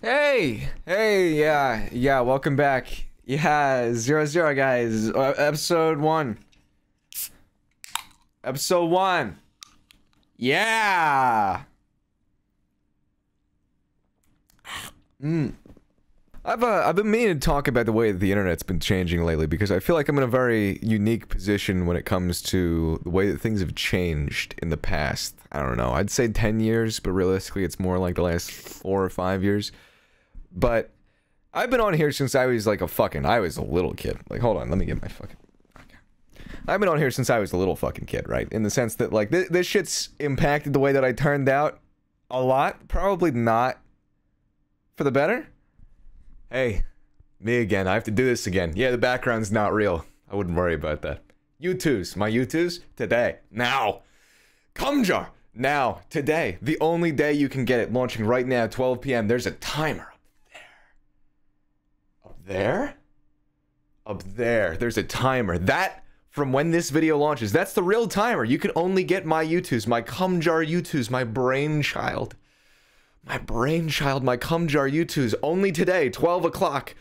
Hey, hey, yeah, yeah, welcome back. Yeah, zero zero guys, uh, episode one. Episode one. Yeah. Mm. I've uh, I've been meaning to talk about the way that the internet's been changing lately because I feel like I'm in a very unique position when it comes to the way that things have changed in the past. I don't know. I'd say 10 years, but realistically it's more like the last 4 or 5 years. But I've been on here since I was like a fucking I was a little kid. Like hold on, let me get my fucking I've been on here since I was a little fucking kid, right? In the sense that like th this shit's impacted the way that I turned out a lot. Probably not for the better. Hey, me again. I have to do this again. Yeah, the background's not real. I wouldn't worry about that. U2s, my U2s, today, now. Cum jar, now, today. The only day you can get it, launching right now, 12 p.m. There's a timer there. Up there? There's a timer. That, from when this video launches, that's the real timer. You can only get my U2s, my cum jar U2s, my brainchild. My brainchild, my cum jar U2s, only today, 12 o'clock.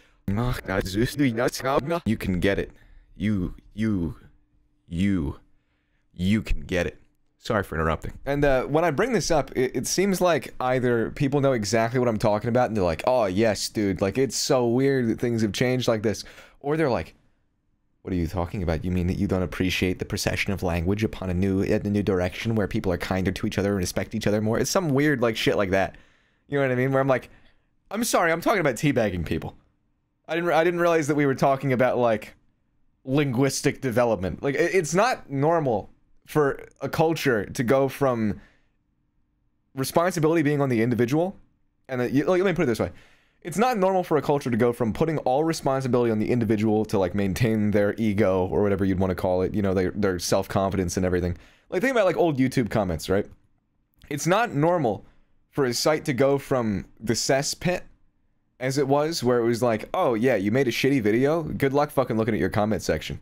You can get it. You, you, you, you can get it. Sorry for interrupting. And uh, when I bring this up, it, it, seems like either people know exactly what I'm talking about and they're like, oh, yes, dude, like it's so weird that things have changed like this. Or they're like, what are you talking about? You mean that you don't appreciate the procession of language upon a new, a new direction where people are kinder to each other and respect each other more? It's some weird, like, shit like that. You know what I mean? Where I'm like, I'm sorry, I'm talking about teabagging people. I didn't I didn't realize that we were talking about like linguistic development. Like it's not normal for a culture to go from responsibility being on the individual and like, let me put it this way. It's not normal for a culture to go from putting all responsibility on the individual to like maintain their ego or whatever you'd want to call it, you know, their their self-confidence and everything. Like think about like old YouTube comments, right? It's not normal for a site to go from the cesspit as it was, where it was like, oh yeah, you made a shitty video. Good luck fucking looking at your comment section.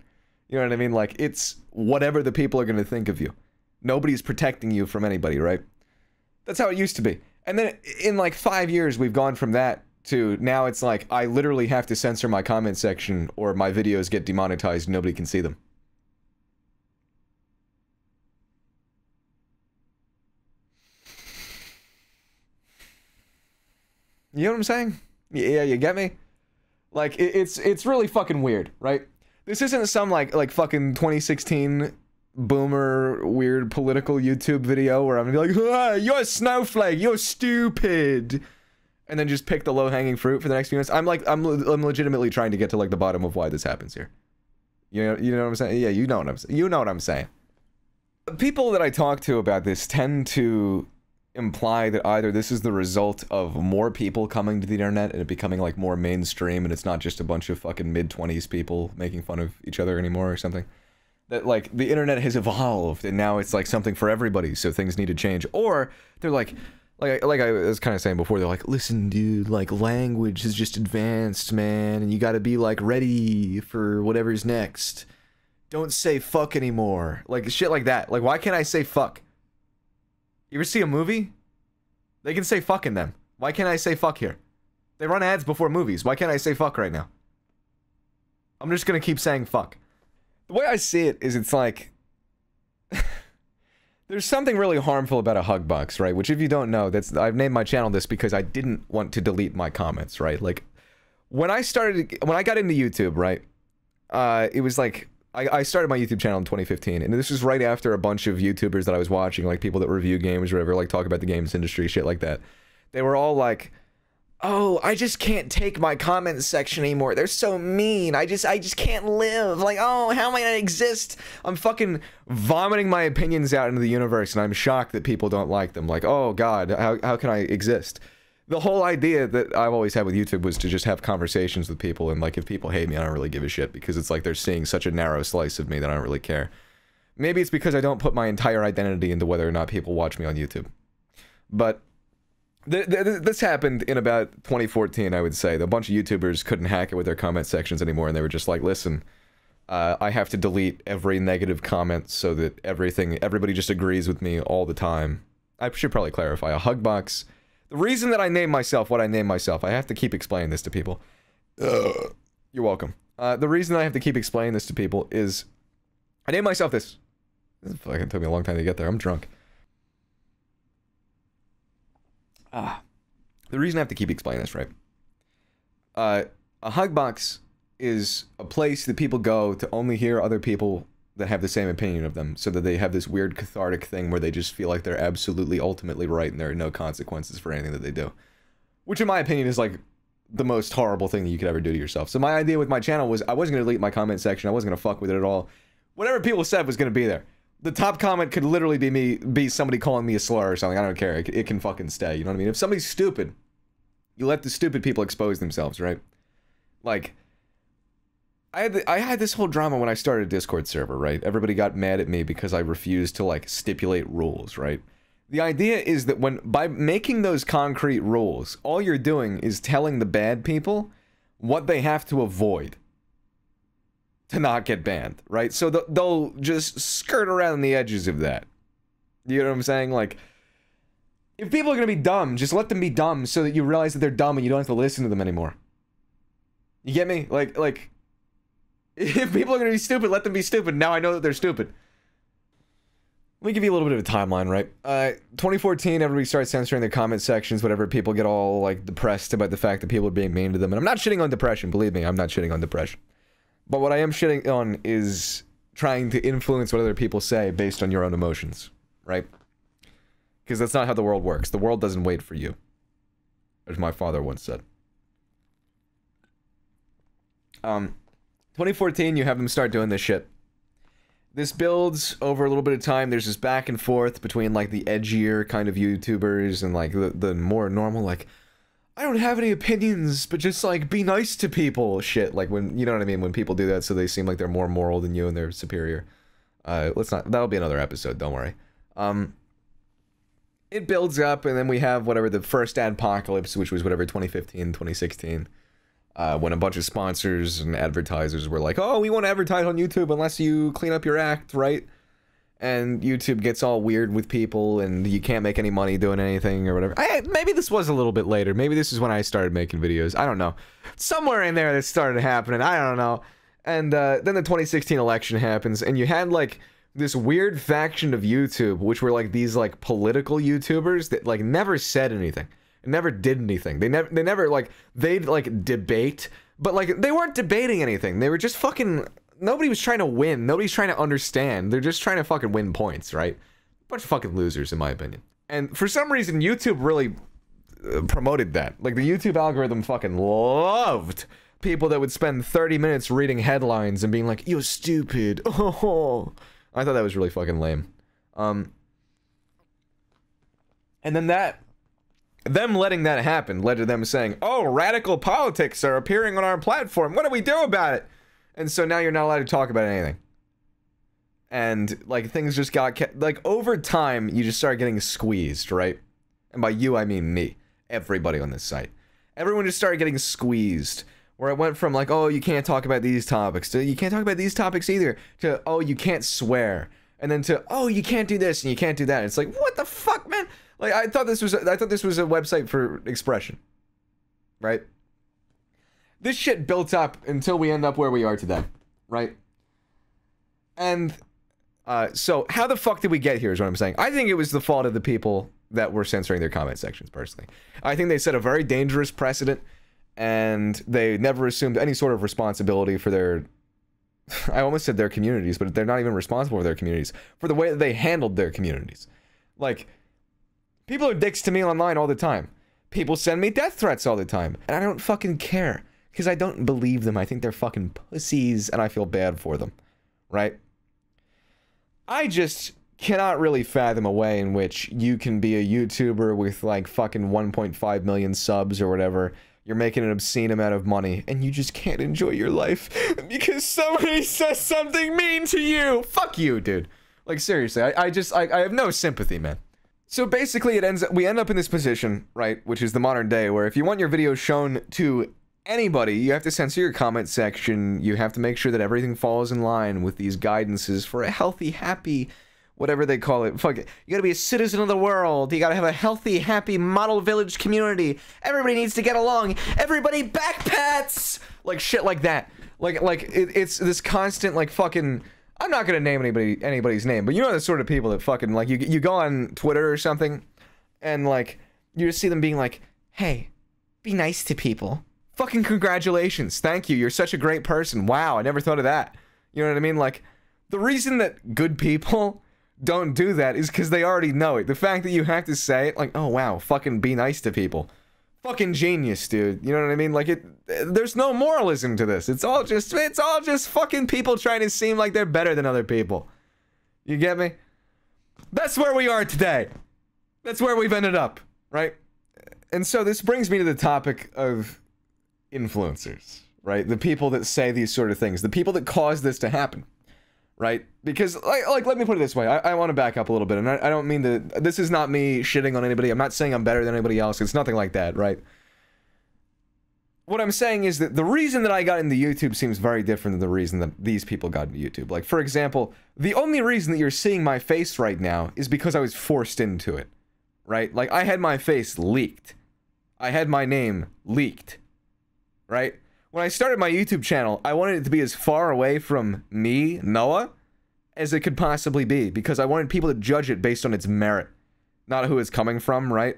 You know what I mean? Like it's whatever the people are gonna think of you. Nobody's protecting you from anybody, right? That's how it used to be. And then in like five years, we've gone from that to now it's like I literally have to censor my comment section or my videos get demonetized. Nobody can see them. You know what I'm saying? Yeah, you get me? Like it's it's really fucking weird, right? This isn't some like like fucking 2016 boomer weird political YouTube video where I'm gonna be like, ah, "You're a snowflake. You're stupid," and then just pick the low hanging fruit for the next few minutes. I'm like I'm I'm legitimately trying to get to like the bottom of why this happens here. You know you know what I'm saying? Yeah, you know what I'm saying. You know what I'm saying. People that I talk to about this tend to imply that either this is the result of more people coming to the internet and it becoming like more mainstream and it's not just a bunch of fucking mid-20s people making fun of each other anymore or something. That like the internet has evolved and now it's like something for everybody so things need to change. Or they're like like like I was kind of saying before they're like listen dude like language has just advanced man and you got to be like ready for whatever's next. Don't say fuck anymore. Like shit like that. Like why can't I say fuck you ever see a movie? They can say fuck in them. Why can't I say fuck here? They run ads before movies. Why can't I say fuck right now? I'm just gonna keep saying fuck. The way I see it is it's like... There's something really harmful about a hug box, right? Which if you don't know, that's I've named my channel this because I didn't want to delete my comments, right? Like, when I started... When I got into YouTube, right? Uh, it was like I, I started my YouTube channel in 2015, and this was right after a bunch of YouTubers that I was watching, like people that review games or whatever, like talk about the games industry, shit like that. They were all like, "Oh, I just can't take my comment section anymore. They're so mean. I just, I just can't live. Like, oh, how am I gonna exist? I'm fucking vomiting my opinions out into the universe, and I'm shocked that people don't like them. Like, oh God, how how can I exist?" The whole idea that I've always had with YouTube was to just have conversations with people and like if people hate me I don't really give a shit because it's like they're seeing such a narrow slice of me that I don't really care. Maybe it's because I don't put my entire identity into whether or not people watch me on YouTube. But th th this happened in about 2014 I would say. A bunch of YouTubers couldn't hack it with their comment sections anymore and they were just like, "Listen, uh, I have to delete every negative comment so that everything everybody just agrees with me all the time." I should probably clarify. A hug box The reason that I name myself what I name myself, I have to keep explaining this to people. Ugh. You're welcome. Uh, the reason I have to keep explaining this to people is I name myself this. This fucking took me a long time to get there. I'm drunk. Ah. The reason I have to keep explaining this, right? Uh, a hug box is a place that people go to only hear other people that have the same opinion of them so that they have this weird cathartic thing where they just feel like they're absolutely ultimately right and there are no consequences for anything that they do. Which in my opinion is like the most horrible thing that you could ever do to yourself. So my idea with my channel was I wasn't going to delete my comment section. I wasn't going to fuck with it at all. Whatever people said was going to be there. The top comment could literally be me, be somebody calling me a slur or something. I don't care. It, it can fucking stay. You know what I mean? If somebody's stupid, you let the stupid people expose themselves, right? Like, I had the, I had this whole drama when I started a Discord server, right? Everybody got mad at me because I refused to like stipulate rules, right? The idea is that when by making those concrete rules, all you're doing is telling the bad people what they have to avoid to not get banned, right? So they'll just skirt around the edges of that. You know what I'm saying? Like, if people are gonna be dumb, just let them be dumb so that you realize that they're dumb and you don't have to listen to them anymore. You get me? Like, like, if people are gonna be stupid, let them be stupid. Now I know that they're stupid. Let me give you a little bit of a timeline, right? Uh, 2014, everybody started censoring their comment sections, whatever. People get all, like, depressed about the fact that people are being mean to them. And I'm not shitting on depression, believe me, I'm not shitting on depression. But what I am shitting on is trying to influence what other people say based on your own emotions, right? Because that's not how the world works. The world doesn't wait for you. As my father once said. Um, 2014, you have them start doing this shit. This builds over a little bit of time. There's this back and forth between like the edgier kind of YouTubers and like the, the more normal, like, I don't have any opinions, but just like be nice to people shit. Like when, you know what I mean? When people do that so they seem like they're more moral than you and they're superior. Uh, let's not, that'll be another episode, don't worry. Um, it builds up and then we have whatever the first adpocalypse, which was whatever 2015, 2016. Uh, when a bunch of sponsors and advertisers were like, "Oh, we want to advertise on YouTube unless you clean up your act, right?" And YouTube gets all weird with people, and you can't make any money doing anything or whatever. I, maybe this was a little bit later. Maybe this is when I started making videos. I don't know. Somewhere in there, this started happening. I don't know. And uh, then the 2016 election happens, and you had like this weird faction of YouTube, which were like these like political YouTubers that like never said anything never did anything. They never they never like they'd like debate, but like they weren't debating anything. They were just fucking nobody was trying to win. Nobody's trying to understand. They're just trying to fucking win points, right? Bunch of fucking losers in my opinion. And for some reason YouTube really uh, promoted that. Like the YouTube algorithm fucking loved people that would spend 30 minutes reading headlines and being like, "You're stupid." Oh. I thought that was really fucking lame. Um and then that them letting that happen led to them saying, "Oh, radical politics are appearing on our platform. What do we do about it?" And so now you're not allowed to talk about anything. And like things just got kept, like over time you just started getting squeezed, right? And by you I mean me, everybody on this site. Everyone just started getting squeezed. Where it went from like, "Oh, you can't talk about these topics," to "You can't talk about these topics either," to "Oh, you can't swear," and then to "Oh, you can't do this and you can't do that." It's like, what the fuck, man? Like I thought this was a, I thought this was a website for expression. Right? This shit built up until we end up where we are today, right? And uh, so how the fuck did we get here is what I'm saying. I think it was the fault of the people that were censoring their comment sections personally. I think they set a very dangerous precedent and they never assumed any sort of responsibility for their I almost said their communities, but they're not even responsible for their communities for the way that they handled their communities. Like People are dicks to me online all the time. People send me death threats all the time. And I don't fucking care. Because I don't believe them. I think they're fucking pussies and I feel bad for them. Right? I just cannot really fathom a way in which you can be a YouTuber with like fucking 1.5 million subs or whatever. You're making an obscene amount of money and you just can't enjoy your life because somebody says something mean to you. Fuck you, dude. Like seriously, I, I just I, I have no sympathy, man. So basically, it ends. We end up in this position, right, which is the modern day, where if you want your video shown to anybody, you have to censor your comment section. You have to make sure that everything falls in line with these guidances for a healthy, happy, whatever they call it. Fuck it. You gotta be a citizen of the world. You gotta have a healthy, happy model village community. Everybody needs to get along. Everybody backpats. Like shit like that. Like like it, it's this constant like fucking. I'm not gonna name anybody anybody's name, but you know the sort of people that fucking like you you go on Twitter or something, and like you just see them being like, "Hey, be nice to people." Fucking congratulations. Thank you. You're such a great person. Wow, I never thought of that. You know what I mean? Like the reason that good people don't do that is because they already know it. The fact that you have to say it, like, oh wow, fucking be nice to people. Fucking genius, dude. You know what I mean? Like it there's no moralism to this. It's all just it's all just fucking people trying to seem like they're better than other people. You get me? That's where we are today. That's where we've ended up, right? And so this brings me to the topic of influencers, right? The people that say these sort of things, the people that cause this to happen right? Because like, like let me put it this way. I, I want to back up a little bit, and I, I don't mean to. This is not me shitting on anybody. I'm not saying I'm better than anybody else. It's nothing like that, right? What I'm saying is that the reason that I got into YouTube seems very different than the reason that these people got into YouTube. Like, for example, the only reason that you're seeing my face right now is because I was forced into it, right? Like, I had my face leaked. I had my name leaked, right? When I started my YouTube channel, I wanted it to be as far away from me, Noah, as it could possibly be because I wanted people to judge it based on its merit, not who it's coming from, right?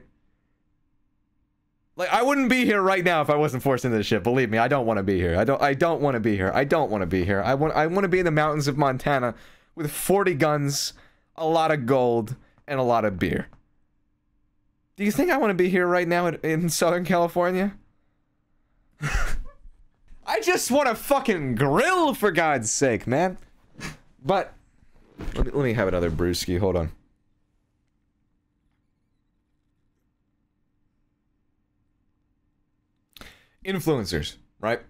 Like I wouldn't be here right now if I wasn't forced into this shit. Believe me, I don't want to be here. I don't I don't want to be here. I don't want to be here. I want I want to be in the mountains of Montana with 40 guns, a lot of gold, and a lot of beer. Do you think I want to be here right now in, in Southern California? I just want to fucking grill for God's sake, man. But let me, let me have another brewski. Hold on. Influencers, right?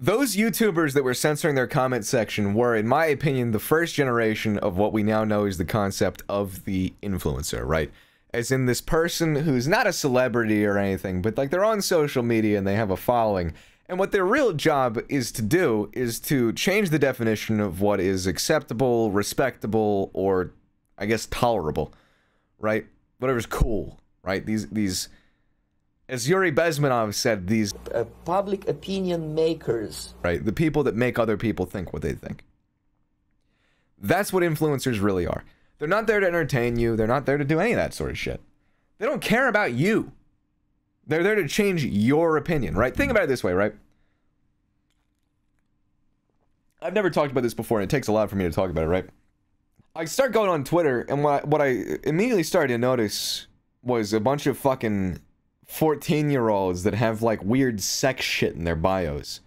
Those YouTubers that were censoring their comment section were, in my opinion, the first generation of what we now know is the concept of the influencer, right? As in this person who's not a celebrity or anything, but like they're on social media and they have a following and what their real job is to do is to change the definition of what is acceptable, respectable, or I guess tolerable, right? Whatever's cool, right? These these as Yuri Bezmenov said, these uh, public opinion makers, right? The people that make other people think what they think. That's what influencers really are. They're not there to entertain you. They're not there to do any of that sort of shit. They don't care about you. They're there to change your opinion, right? Think about it this way, right? I've never talked about this before, and it takes a lot for me to talk about it, right? I start going on Twitter, and what I, what I immediately started to notice was a bunch of fucking 14 year olds that have like weird sex shit in their bios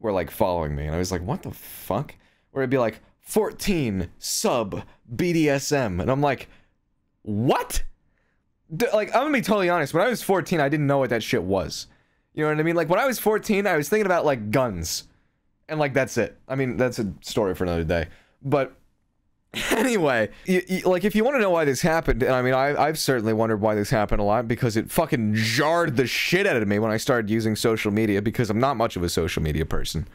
were like following me. And I was like, what the fuck? Where it'd be like, 14 sub BDSM. And I'm like, what? Like, I'm gonna be totally honest. When I was 14, I didn't know what that shit was. You know what I mean? Like, when I was 14, I was thinking about like guns. And like, that's it. I mean, that's a story for another day. But anyway, you, you, like if you want to know why this happened, and I mean, I, I've certainly wondered why this happened a lot because it fucking jarred the shit out of me when I started using social media because I'm not much of a social media person.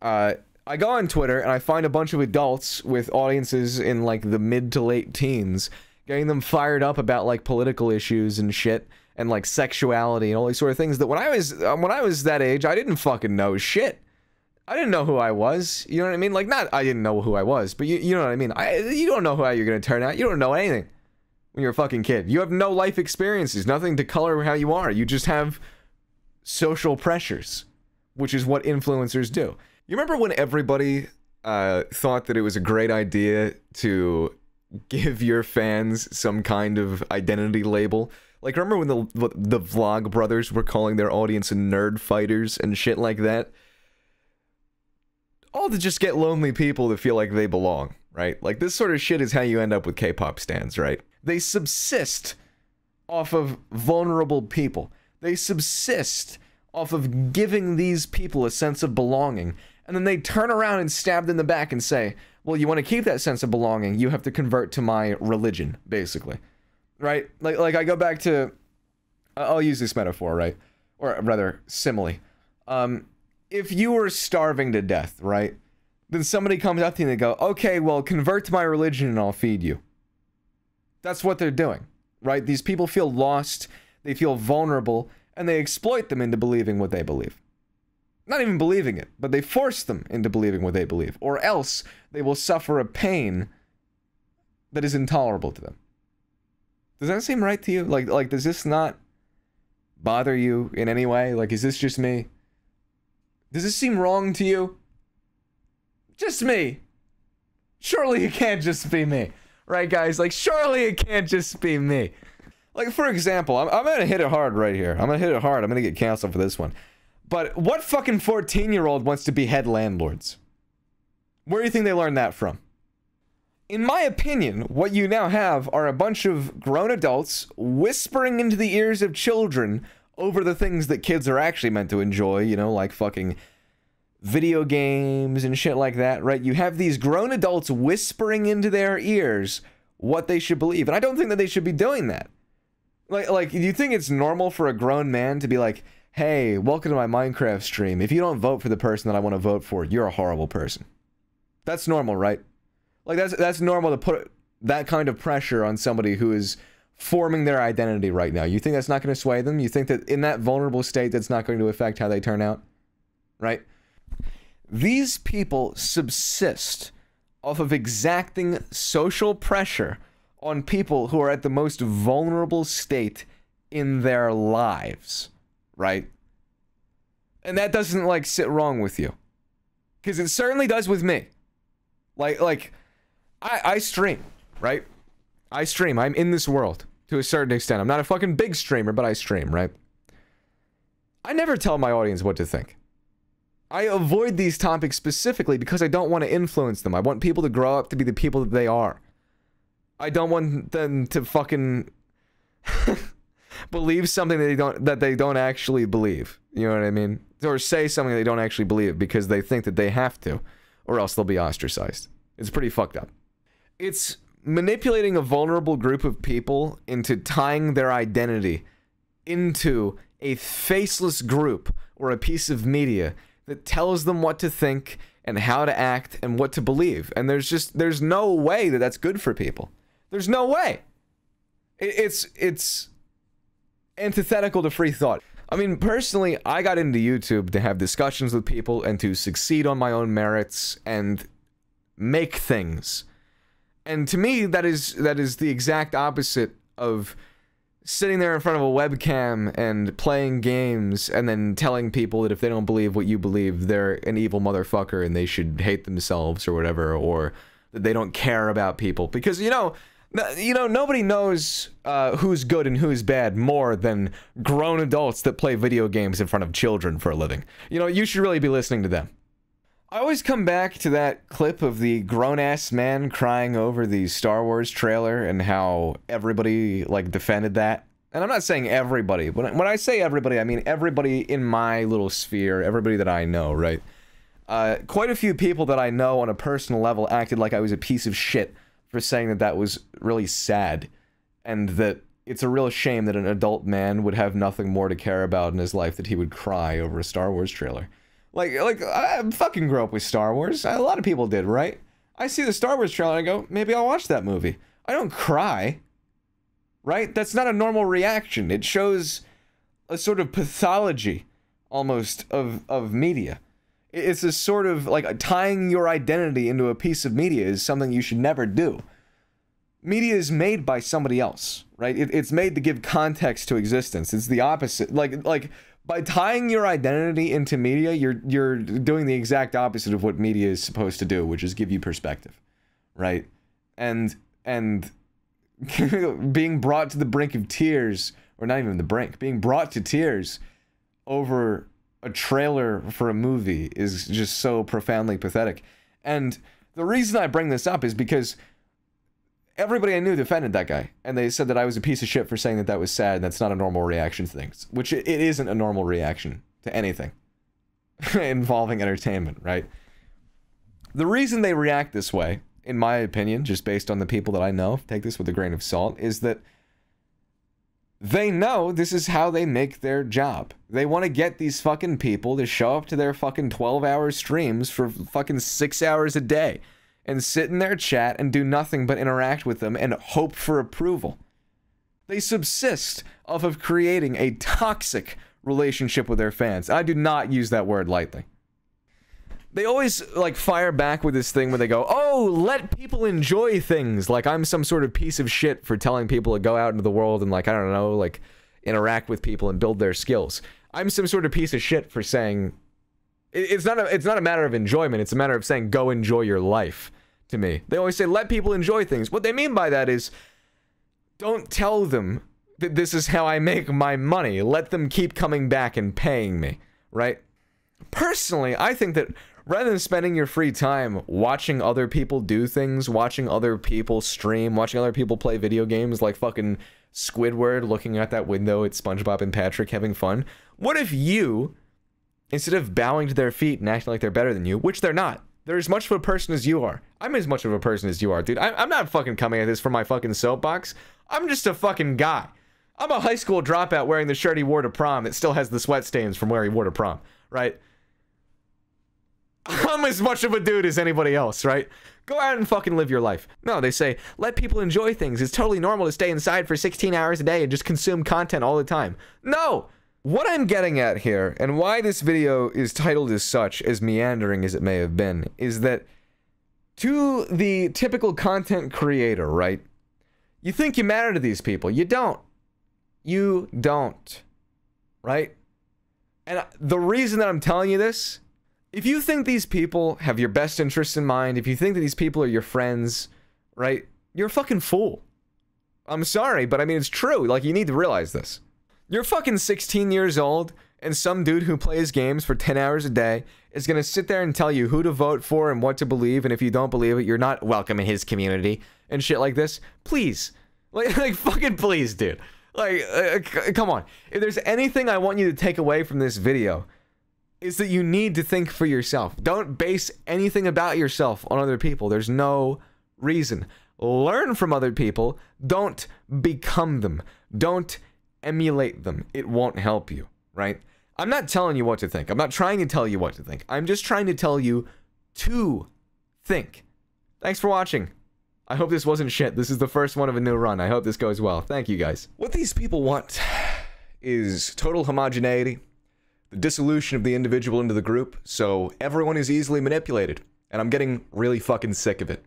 Uh, I go on Twitter and I find a bunch of adults with audiences in like the mid to late teens getting them fired up about like political issues and shit and like sexuality and all these sort of things that when I was um, when I was that age I didn't fucking know shit. I didn't know who I was. You know what I mean? Like not I didn't know who I was, but you you know what I mean? I you don't know how you're to turn out. You don't know anything when you're a fucking kid. You have no life experiences, nothing to color how you are. You just have social pressures, which is what influencers do. You remember when everybody uh, thought that it was a great idea to give your fans some kind of identity label? Like, remember when the the Vlogbrothers were calling their audience nerdfighters and shit like that? All to just get lonely people to feel like they belong, right? Like, this sort of shit is how you end up with K-pop stans, right? They subsist off of vulnerable people. They subsist off of giving these people a sense of belonging and then they turn around and stab them in the back and say, well, you want to keep that sense of belonging, you have to convert to my religion, basically. Right? Like, like I go back to, I'll use this metaphor, right? Or rather, simile. Um, if you were starving to death, right? then somebody comes up to you and they go, okay, well, convert to my religion and I'll feed you. That's what they're doing, right? These people feel lost, they feel vulnerable, and they exploit them into believing what they believe. Not even believing it, but they force them into believing what they believe, or else they will suffer a pain that is intolerable to them. Does that seem right to you? Like, like, does this not bother you in any way? Like, is this just me? Does this seem wrong to you? Just me. Surely it can't just be me. Right, guys? Like, surely it can't just be me. Like, for example, I'm, I'm gonna hit it hard right here. I'm gonna hit it hard. I'm gonna get canceled for this one. But what fucking 14 year old wants to be head landlords? Where do you think they learned that from? In my opinion, what you now have are a bunch of grown adults whispering into the ears of children over the things that kids are actually meant to enjoy, you know, like fucking video games and shit like that, right? You have these grown adults whispering into their ears what they should believe. And I don't think that they should be doing that. Like like do you think it's normal for a grown man to be like, "Hey, welcome to my Minecraft stream. If you don't vote for the person that I want to vote for, you're a horrible person." That's normal, right? Like that's that's normal to put that kind of pressure on somebody who is forming their identity right now. You think that's not going to sway them? You think that in that vulnerable state that's not going to affect how they turn out? Right? These people subsist off of exacting social pressure on people who are at the most vulnerable state in their lives, right? And that doesn't like sit wrong with you. Cuz it certainly does with me. Like like I I stream, right? I stream. I'm in this world to a certain extent. I'm not a fucking big streamer, but I stream, right? I never tell my audience what to think. I avoid these topics specifically because I don't want to influence them. I want people to grow up to be the people that they are. I don't want them to fucking believe something that they don't that they don't actually believe. You know what I mean? Or say something they don't actually believe because they think that they have to, or else they'll be ostracized. It's pretty fucked up. It's manipulating a vulnerable group of people into tying their identity into a faceless group or a piece of media that tells them what to think and how to act and what to believe. And there's just there's no way that that's good for people. There's no way. It's it's antithetical to free thought. I mean, personally, I got into YouTube to have discussions with people and to succeed on my own merits and make things. And to me, that is that is the exact opposite of sitting there in front of a webcam and playing games and then telling people that if they don't believe what you believe, they're an evil motherfucker and they should hate themselves or whatever, or that they don't care about people. Because, you know, you know, nobody knows uh, who's good and who's bad more than grown adults that play video games in front of children for a living. You know, you should really be listening to them. I always come back to that clip of the grown ass man crying over the Star Wars trailer and how everybody like defended that. And I'm not saying everybody. I, when I say everybody, I mean everybody in my little sphere, everybody that I know, right? Uh, quite a few people that I know on a personal level acted like I was a piece of shit for saying that that was really sad and that it's a real shame that an adult man would have nothing more to care about in his life that he would cry over a Star Wars trailer. Like, like I fucking grew up with Star Wars. A lot of people did, right? I see the Star Wars trailer and I go, maybe I'll watch that movie. I don't cry, right? That's not a normal reaction. It shows a sort of pathology, almost of of media. It's a sort of like tying your identity into a piece of media is something you should never do. Media is made by somebody else, right? It, it's made to give context to existence. It's the opposite. Like like by tying your identity into media, you're you're doing the exact opposite of what media is supposed to do, which is give you perspective, right? And and being brought to the brink of tears, or not even the brink, being brought to tears over a trailer for a movie is just so profoundly pathetic. And the reason I bring this up is because everybody I knew defended that guy, and they said that I was a piece of shit for saying that that was sad. And that's not a normal reaction to things, which it, isn't a normal reaction to anything involving entertainment, right? The reason they react this way, in my opinion, just based on the people that I know, take this with a grain of salt, is that they know this is how they make their job. They want to get these fucking people to show up to their fucking 12 hour streams for fucking six hours a day and sit in their chat and do nothing but interact with them and hope for approval. They subsist off of creating a toxic relationship with their fans. I do not use that word lightly. They always like fire back with this thing where they go, "Oh, let people enjoy things." Like I'm some sort of piece of shit for telling people to go out into the world and like I don't know, like interact with people and build their skills. I'm some sort of piece of shit for saying it's not a it's not a matter of enjoyment, it's a matter of saying go enjoy your life to me. They always say let people enjoy things. What they mean by that is don't tell them that this is how I make my money. Let them keep coming back and paying me, right? Personally, I think that rather than spending your free time watching other people do things, watching other people stream, watching other people play video games like fucking Squidward looking out that window at SpongeBob and Patrick having fun, what if you, instead of bowing to their feet and acting like they're better than you, which they're not, they're as much of a person as you are. I'm as much of a person as you are, dude. I, am not fucking coming at this from my fucking soapbox. I'm just a fucking guy. I'm a high school dropout wearing the shirt he wore to prom that still has the sweat stains from where he wore to prom, right? I'm as much of a dude as anybody else, right? Go out and fucking live your life. No, they say, let people enjoy things. It's totally normal to stay inside for 16 hours a day and just consume content all the time. No! What I'm getting at here, and why this video is titled as such, as meandering as it may have been, is that to the typical content creator, right? You think you matter to these people. You don't. You don't. Right? And the reason that I'm telling you this if you think these people have your best interests in mind, if you think that these people are your friends, right, you're a fucking fool. I'm sorry, but I mean, it's true. Like, you need to realize this. You're fucking 16 years old, and some dude who plays games for 10 hours a day is gonna sit there and tell you who to vote for and what to believe, and if you don't believe it, you're not welcome in his community and shit like this. Please. Like, like fucking please, dude. Like, uh, come on. If there's anything I want you to take away from this video, is that you need to think for yourself. Don't base anything about yourself on other people. There's no reason. Learn from other people. Don't become them. Don't emulate them. It won't help you, right? I'm not telling you what to think. I'm not trying to tell you what to think. I'm just trying to tell you to think. Thanks for watching. I hope this wasn't shit. This is the first one of a new run. I hope this goes well. Thank you guys. What these people want is total homogeneity the dissolution of the individual into the group, so everyone is easily manipulated. And I'm getting really fucking sick of it.